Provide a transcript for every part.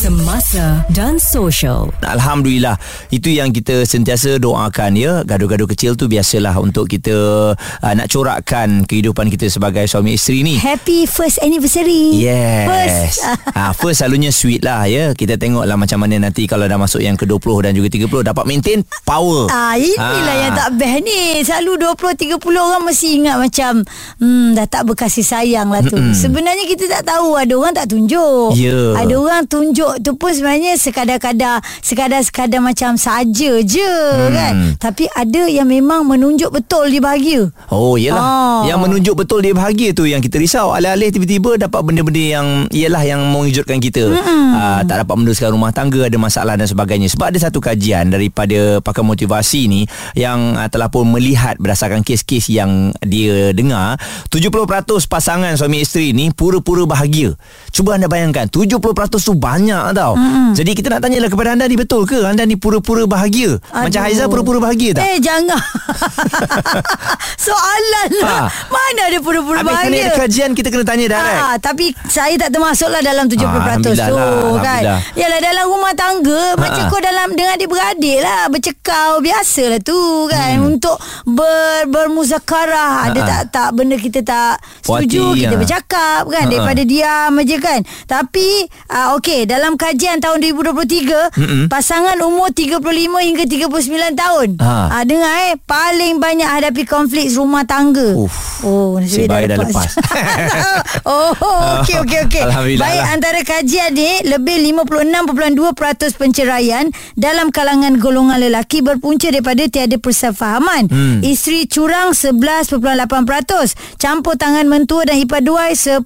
Semasa dan social. Alhamdulillah Itu yang kita sentiasa doakan ya Gaduh-gaduh kecil tu biasalah Untuk kita uh, Nak corakkan Kehidupan kita sebagai suami isteri ni Happy first anniversary. Yes First. ha, First selalunya sweet lah ya Kita tengoklah macam mana nanti Kalau dah masuk yang ke-20 dan juga 30 Dapat maintain power Ah, inilah Ah. yang tak best ni. Selalu 20 30 orang mesti ingat macam hmm dah tak berkasih sayang lah tu. Mm-mm. Sebenarnya kita tak tahu ada orang tak tunjuk. Ya. Ada orang tunjuk tu pun sebenarnya sekadar-kadar sekadar-sekadar macam saja je Hmm. kan. Tapi ada yang memang menunjuk betul dia bahagia. Oh yelah Ah. Yang menunjuk betul dia bahagia tu Yang kita risau Alih-alih tiba-tiba Dapat benda-benda yang Ialah yang mengejutkan kita uh, Tak dapat meneruskan rumah tangga Ada masalah dan sebagainya Sebab ada satu kajian Daripada pakar motivasi ni Yang uh, telah pun melihat Berdasarkan kes-kes yang Dia dengar 70% pasangan suami isteri ni Pura-pura bahagia Cuba anda bayangkan 70% tu banyak tau Jadi kita nak tanyalah kepada anda ni Betul ke anda ni pura-pura bahagia Macam Aduh. Haizah pura-pura bahagia tak? Eh jangan Soalan lah Ha. Mana ada pura-pura Habis bahagia ada kajian Kita kena tanya direct Ah, tapi saya tak termasuklah dalam 70% Ah, tu lah, kan. Yalah dalam rumah tangga Ha, macam kau dalam dengan adik-beradik lah bercakap biasalah tu kan Hmm. untuk ber, bermuzakarah ada Ha, ah. tak tak benda kita tak setuju kita ah. bercakap kan Ha, daripada diam aja kan. Tapi uh, okey dalam kajian tahun 2023 Mm-mm. pasangan umur 35 hingga 39 tahun. Ha. Ah, dengar eh paling banyak hadapi konflik rumah tangga. Uff. Oh, nasib baik dah lepas. oh, okey okey okey. Baik lah. antara kajian ni lebih 56.2% perceraian dalam kalangan golongan lelaki berpunca daripada tiada persefahaman. Hmm. Isteri curang 11.8%, campur tangan mentua dan ipaduai 10%.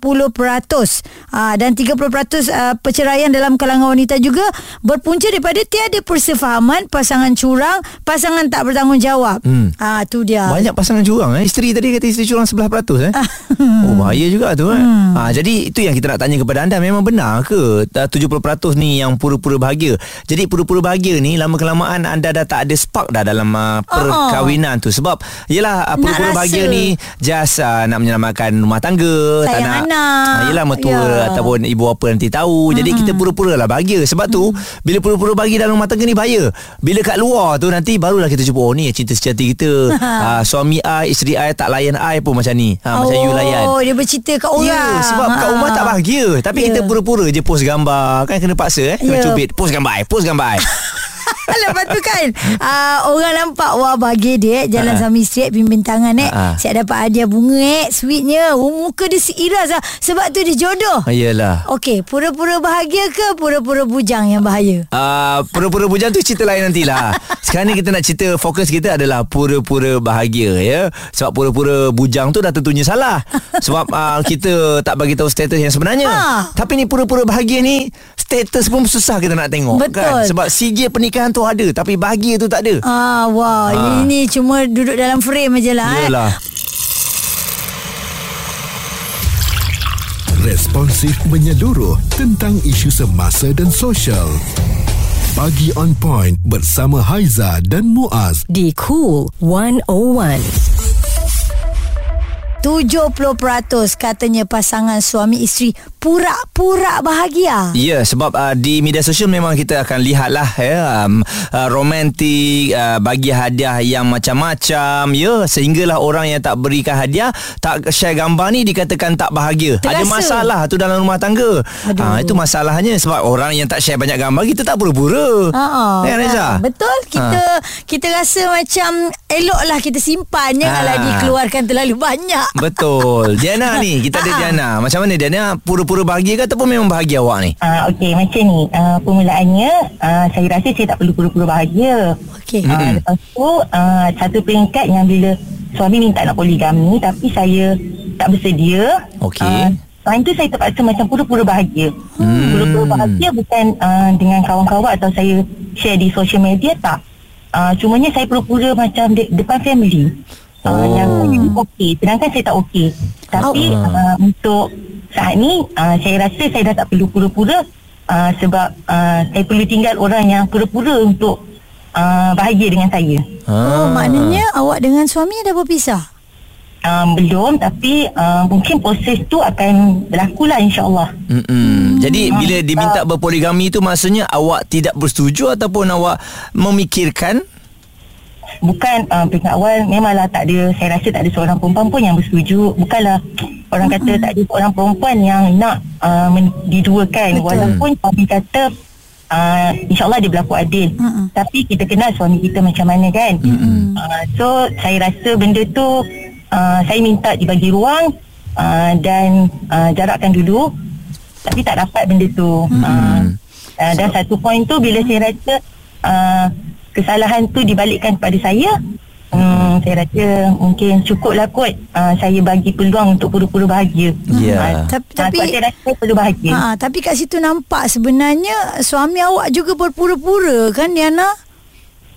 Ah dan 30% uh, perceraian dalam kalangan wanita juga berpunca daripada tiada persefahaman, pasangan curang, pasangan tak bertanggungjawab. Hmm. Ah tu dia. Banyak pasangan curang eh. Isteri tadi kata isteri curang 11% eh. oh bahaya juga tu eh. Hmm. Ha, jadi itu yang kita nak tanya kepada anda memang benar ke uh, 70% ni yang pura-pura bahagia. Jadi pura-pura bahagia ni lama kelamaan anda dah tak ada spark dah dalam uh, perkahwinan tu sebab yalah uh, pura-pura bahagia ni just uh, nak menyelamatkan rumah tangga, tak Sayang nak anak. Ah, yalah mertua Ya. ataupun ibu bapa nanti tahu. Jadi kita pura-pura lah bahagia. Sebab tu bila pura-pura bahagia dalam rumah tangga ni bahaya. Bila kat luar tu nanti barulah kita jumpa oh ni cinta sejati kita. uh, suami I, isteri I tak layan I pun macam ni. Ha, macam you layan. Oh, dia bercerita kat orang. Ya, sebab kat rumah tak bahagia. Tapi Ya. kita pura-pura je post gambar. Kan kena paksa eh. Kena Ya. cubit. Post gambar I, post gambar I. Lepas tu kan uh, Orang nampak Wah bahagia dia eh, Jalan Ha. sama isteri Bimbing tangan eh Ha. Siap dapat hadiah bunga eh Sweetnya oh, Muka dia seiras lah Sebab tu dia jodoh Ayolah. Okey Pura-pura bahagia ke Pura-pura bujang yang bahaya Uh, pura-pura bujang tu cerita lain nantilah. Sekarang ni kita nak cerita fokus kita adalah pura-pura bahagia ya. Sebab pura-pura bujang tu dah tentunya salah. Sebab uh, kita tak bagi tahu status yang sebenarnya. Ha. Tapi ni pura-pura bahagia ni status pun susah kita nak tengok Betul. kan. Sebab CJ pernikahan tu ada tapi bahagia tu tak ada. Ah, wah, Ha. ini cuma duduk dalam frame aje lah eh. Yalah. Responsif menyeluruh tentang isu semasa dan sosial. Pagi on point bersama Haiza dan Muaz. Di Cool 101. 70% katanya pasangan suami isteri pura-pura bahagia. Ya sebab uh, di media sosial memang kita akan lihatlah ya um, uh, romantik uh, bagi hadiah yang macam-macam ya sehinggalah orang yang tak berikan hadiah tak share gambar ni dikatakan tak bahagia. Terasa. Ada masalah tu dalam rumah tangga. Aduh. Ha itu masalahnya sebab orang yang tak share banyak gambar kita tak pura-pura. Ha Kan Reza? Betul kita kita rasa macam eloklah kita simpan janganlah Ha. dikeluarkan terlalu banyak. Betul. Diana ni, kita ada Ah. Diana. Macam mana Diana? Pura-pura bahagia ke ataupun memang bahagia awak ni? Uh, Okey macam ni uh, Permulaannya uh, Saya rasa saya tak perlu pura-pura bahagia Okey. uh, Mm-mm. Lepas tu uh, Satu peringkat yang bila Suami minta nak poligami Tapi saya Tak bersedia Okey. uh, Time tu saya terpaksa macam pura-pura bahagia Hmm. Pura-pura bahagia bukan uh, Dengan kawan-kawan Atau saya share di social media Tak uh, Cumanya saya pura-pura macam de- Depan family uh, Oh. Yang saya ni okey Sedangkan saya tak okey Tapi Oh. uh, untuk saat ni uh, saya rasa saya dah tak perlu pura-pura uh, sebab uh, saya perlu tinggal orang yang pura-pura untuk uh, bahagia dengan saya. Ha. Oh, maknanya awak dengan suami dah berpisah. uh, belum tapi uh, mungkin proses tu akan berlaku lah insyaAllah. Mm-mm. Jadi bila diminta berpoligami tu maksudnya awak tidak bersetuju ataupun awak memikirkan Bukan uh, peringkat awal memanglah tak ada saya rasa tak ada seorang perempuan pun yang bersetuju. Bukanlah orang kata tak ada seorang perempuan yang nak uh, men- diduakan Betul. walaupun suami kata uh, insyaAllah dia berlaku adil. Mm-mm. Tapi kita kenal suami kita macam mana kan. Uh, so saya rasa benda tu uh, saya minta dibagi ruang uh, dan uh, jarakkan dulu tapi tak dapat benda tu. Uh, uh, dan satu poin tu bila saya rasa uh, kesalahan tu dibalikkan kepada saya Hmm, saya rasa mungkin cukuplah kot uh, saya bagi peluang untuk pura-pura bahagia. Ya. Tapi- Ah, tapi- saya rasa perlu bahagia. Ha, tapi kat situ nampak sebenarnya suami awak juga berpura-pura kan Diana?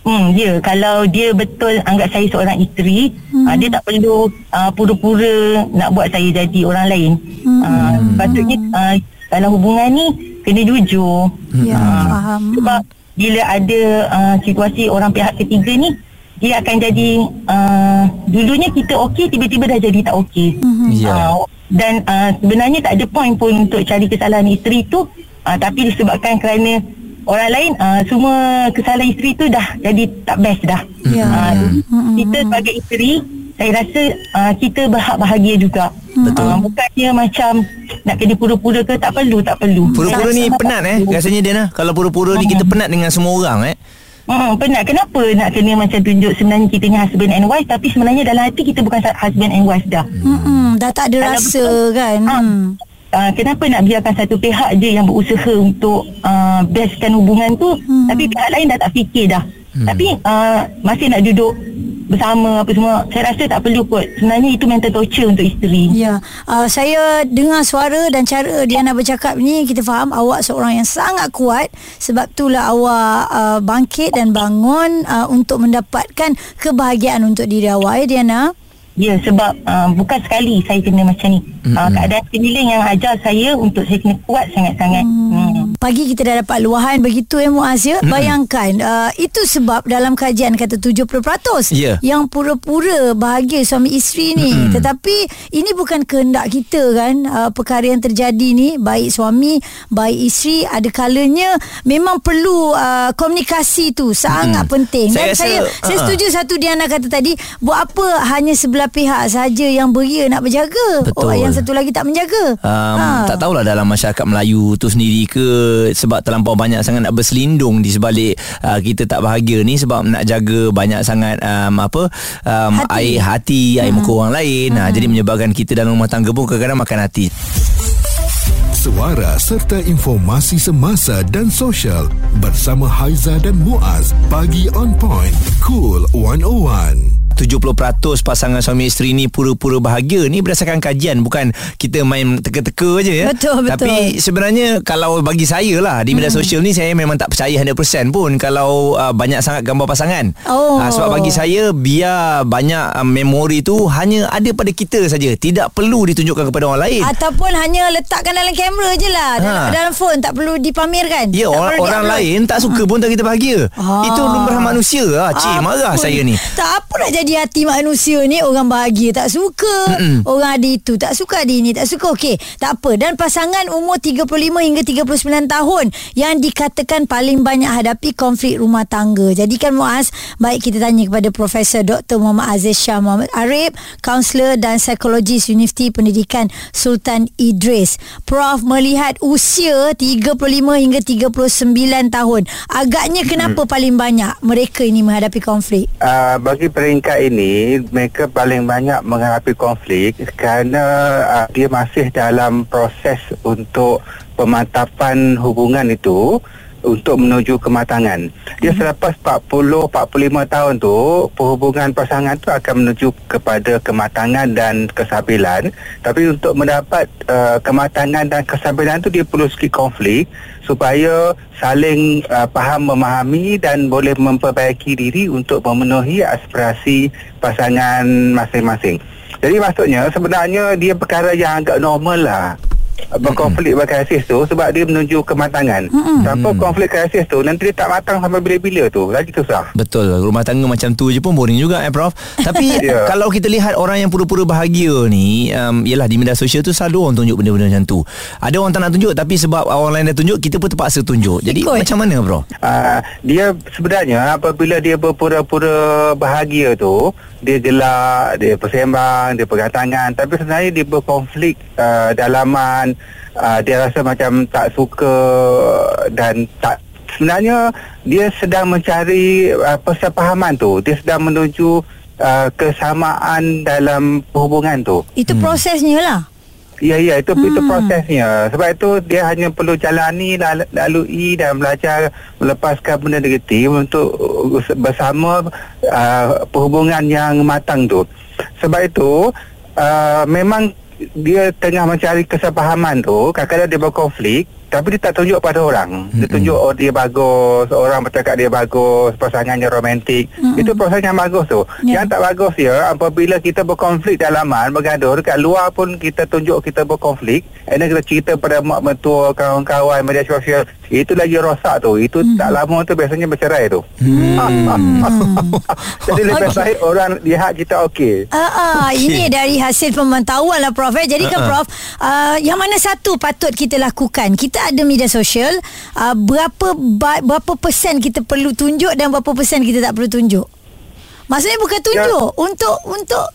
Hmm, ya. Kalau dia betul anggap saya seorang isteri, hmm. uh, dia tak perlu uh, pura-pura nak buat saya jadi orang lain. Hmm. Uh, patutnya uh, dalam hubungan ni kena jujur. Ya, Ah, faham. Sebab bila ada uh, situasi orang pihak ketiga ni, dia akan jadi uh, dulunya kita okey, tiba-tiba dah jadi tak okey. Ya. Uh, dan uh, sebenarnya tak ada point pun untuk cari kesalahan isteri tu, uh, tapi disebabkan kerana orang lain uh, semua kesalahan isteri tu dah jadi tak best dah. Ya. Uh, kita sebagai isteri saya rasa uh, kita berhak bahagia juga. Betul. Uh, bukannya macam nak kena pura-pura ke tak perlu, tak perlu. Pura-pura ni penat eh perlu. Rasanya Diana Kalau pura-pura ni kita penat dengan semua orang eh Hmm, penat. Kenapa nak kena macam tunjuk sebenarnya kita ni husband and wife tapi sebenarnya dalam hati kita bukan husband and wife dah. Hmm, dah tak ada Kalau rasa betul- kan. Ah, Hmm. Uh, kenapa nak biarkan satu pihak je yang berusaha untuk uh, bestkan hubungan tu hmm. tapi pihak lain dah tak fikir dah. Hmm. Tapi uh, masih nak duduk bersama apa semua saya rasa tak perlu kot. Sebenarnya itu mental torture untuk isteri. Ya, uh, saya dengar suara dan cara Diana bercakap ni kita faham awak seorang yang sangat kuat sebab itulah awak uh, bangkit dan bangun uh, untuk mendapatkan kebahagiaan untuk diri awak ya Diana. Ya sebab uh, bukan sekali saya kena macam ni. Mm-hmm. Uh, keadaan sekeliling yang ajar saya untuk saya kena kuat sangat-sangat. Hmm. Pagi kita dah dapat luahan begitu ya Muaz ya. Bayangkan uh, itu sebab dalam kajian kata 70% Ya. yang pura-pura bahagia suami isteri ni. Tetapi ini bukan kehendak kita kan. Uh, perkara yang terjadi ni baik suami, baik isteri ada kalanya memang perlu uh, komunikasi tu sangat penting. Saya Dan rasa, saya saya uh-uh. setuju satu Diana kata tadi buat apa hanya sebelah pihak saja yang beria nak berjaga. Betul. Oh, yang satu lagi tak menjaga. Um, Ha. Tak tahulah dalam masyarakat Melayu tu sendiri ke sebab terlampau banyak sangat nak berselindung di sebalik uh, kita tak bahagia ni sebab nak jaga banyak sangat um, apa um, Hati. air hati, air muka orang lain. Ha, jadi menyebabkan kita dalam rumah tangga pun kadang-kadang makan hati. Suara serta informasi semasa dan sosial bersama Haiza dan Muaz. Pagi on point. Cool 101. 70% pasangan suami isteri ni pura-pura bahagia ni berdasarkan kajian bukan kita main teka-teka je ya. Betul, betul. Tapi sebenarnya kalau bagi saya lah di media sosial ni saya memang tak percaya 100% pun kalau uh, banyak sangat gambar pasangan. Oh. Uh, sebab bagi saya biar banyak uh, memori tu hanya ada pada kita saja, tidak perlu ditunjukkan kepada orang lain. Ataupun hanya letakkan dalam kamera je lah dalam, Ha. dalam phone Tak perlu dipamerkan Ya tak orang, orang lain tak suka pun tak kita bahagia. Ah. Itu lumrah manusia lah. Cik marah saya ni. Tak apa nak jadi hati manusia ni Orang bahagia tak suka Mm-mm. Orang ada itu tak suka ada ini tak suka Okey tak apa Dan pasangan umur 35 hingga 39 tahun Yang dikatakan paling banyak hadapi konflik rumah tangga Jadi kan Muaz Baik kita tanya kepada Profesor Dr. Muhammad Aziz Shah Muhammad Arif Kaunselor dan Psikologis Universiti Pendidikan Sultan Idris Prof melihat usia 35 hingga 39 tahun Agaknya kenapa paling banyak mereka ini menghadapi konflik? Uh, bagi peringkat ini mereka paling banyak menghadapi konflik kerana uh, dia masih dalam proses untuk pemantapan hubungan itu untuk menuju kematangan. Dia selepas 40 45 tahun tu perhubungan pasangan tu akan menuju kepada kematangan dan kesabilan. Tapi untuk mendapat uh, kematangan dan kesabilan tu dia perlu sikit konflik supaya saling uh, faham memahami dan boleh memperbaiki diri untuk memenuhi aspirasi pasangan masing-masing. Jadi maksudnya sebenarnya dia perkara yang agak normal lah. Berkonflik mm-hmm. berkrisis tu sebab dia menuju kematangan. Mm-hmm. Tanpa konflik krisis tu nanti dia tak matang sampai bila-bila tu. Lagi susah. Betul Rumah tangga macam tu je pun Boring juga eh Prof Tapi Ya. Kalau kita lihat Orang yang pura-pura bahagia ni um, Yelah di media sosial tu Selalu orang tunjuk benda-benda macam tu Ada orang tak nak tunjuk Tapi sebab orang lain dah tunjuk Kita pun terpaksa tunjuk Jadi Ikut. macam mana Prof? Uh, dia sebenarnya apabila dia berpura-pura bahagia tu dia gelak, dia bersembang, dia pegang tangan tapi sebenarnya dia berkonflik uh, dalaman uh, dia rasa macam tak suka dan tak sebenarnya dia sedang mencari uh, persefahaman tu dia sedang menuju uh, kesamaan dalam hubungan tu Itu prosesnya lah. Ya ya itu hmm. itu prosesnya. Sebab itu dia hanya perlu jalani lal- lalui dan belajar melepaskan benda negatif untuk uh, bersama uh, perhubungan yang matang tu. Sebab itu uh, memang dia tengah mencari kesepahaman tu, kadang-kadang dia berkonflik tapi dia tak tunjuk pada orang. Dia tunjuk oh dia bagus, orang bercakap dia bagus, pasangannya romantik. Itu proses yang bagus tu. Ya. Yang tak bagus ya apabila kita berkonflik dalaman, bergaduh dekat luar pun kita tunjuk kita berkonflik, and then kita cerita pada mak mentua, kawan-kawan media sosial, itu lagi rosak tu. Itu tak lama tu biasanya bercerai tu. Jadi lebih baik orang lihat kita okey. Ah, ah, ini dari hasil pemantauan lah Prof. Eh. Jadi kan Prof, uh, yang mana satu patut kita lakukan? Kita ada media sosial, uh, berapa berapa persen kita perlu tunjuk dan berapa persen kita tak perlu tunjuk? Maksudnya bukan tunjuk ya. untuk untuk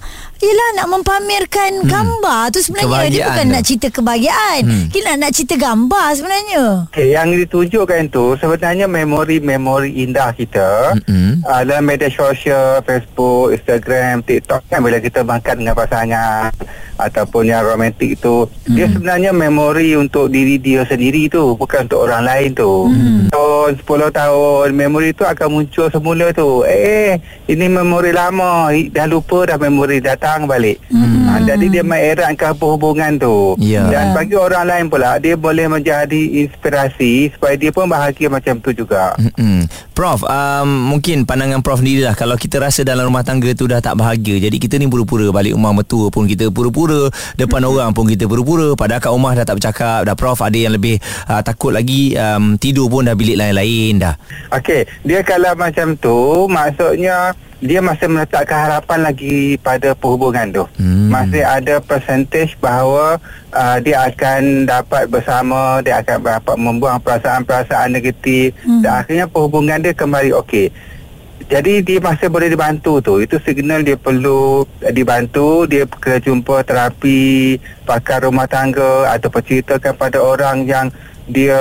Yelah nak mempamerkan hmm. gambar tu sebenarnya dia Kebahagiaan bukan tu. nak cerita kebahagiaan. Hmm. Kita nak, nak cerita gambar sebenarnya. Okay, yang ditunjukkan tu sebenarnya memori-memori indah kita Mm-mm. uh, dalam media sosial, Facebook, Instagram, TikTok kan bila kita makan dengan pasangan ataupun yang romantik tu mm. dia sebenarnya memori untuk diri dia sendiri tu bukan untuk orang lain tu. Mm. Tahun 10 tahun memori tu akan muncul semula tu. Eh, ini memori lama, dah lupa dah memori datang balik. Mm. Uh, jadi dia mengeratkan perhubungan tu. Ya. Dan bagi orang lain pula dia boleh menjadi inspirasi supaya dia pun bahagia macam tu juga. Mm-mm. Prof, um, mungkin pandangan Prof sendiri lah Kalau kita rasa dalam rumah tangga tu dah tak bahagia Jadi kita ni pura-pura Balik rumah mertua pun kita pura-pura Depan orang pun kita pura-pura Padahal kat rumah dah tak bercakap Dah Prof ada yang lebih uh, takut lagi um, Tidur pun dah bilik lain-lain dah Okey, dia kalau macam tu maksudnya dia masih meletakkan harapan lagi pada perhubungan tu. Hmm. Masih ada percentage bahawa uh, dia akan dapat bersama, dia akan dapat membuang perasaan-perasaan negatif hmm. dan akhirnya perhubungan dia kembali okey. Jadi dia masih boleh dibantu tu. Itu signal dia perlu dibantu, dia kena jumpa terapi pakar rumah tangga atau ceritakan pada orang yang dia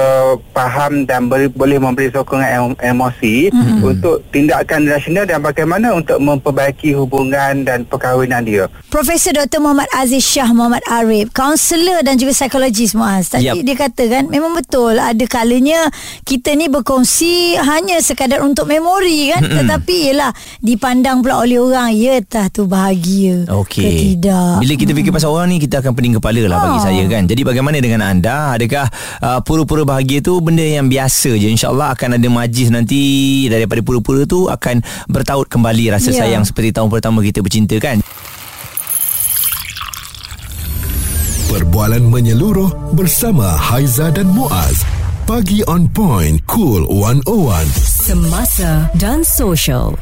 faham dan beri, boleh memberi sokongan em, emosi mm-hmm. untuk tindakan rasional dan bagaimana untuk memperbaiki hubungan dan perkahwinan dia. Profesor Dr. Muhammad Aziz Shah Muhammad Arif, kaunselor dan juga psikologis Muaz. Tadi Yap. dia kata kan memang betul ada kalanya kita ni berkongsi hanya sekadar untuk memori kan tetapi ialah dipandang pula oleh orang ya tah tu bahagia ke Okey. tidak. Bila kita fikir pasal orang ni kita akan pening kepala lah bagi Ah. saya kan. Jadi bagaimana dengan anda? Adakah uh, pura-pura bahagia tu benda yang biasa je? InsyaAllah akan ada majlis nanti daripada pura-pura tu akan bertaut kembali rasa Ya. sayang seperti tahun pertama kita bercinta kan. Perbualan menyeluruh bersama Haiza dan Muaz. Pagi on point, cool 101. Semasa dan social.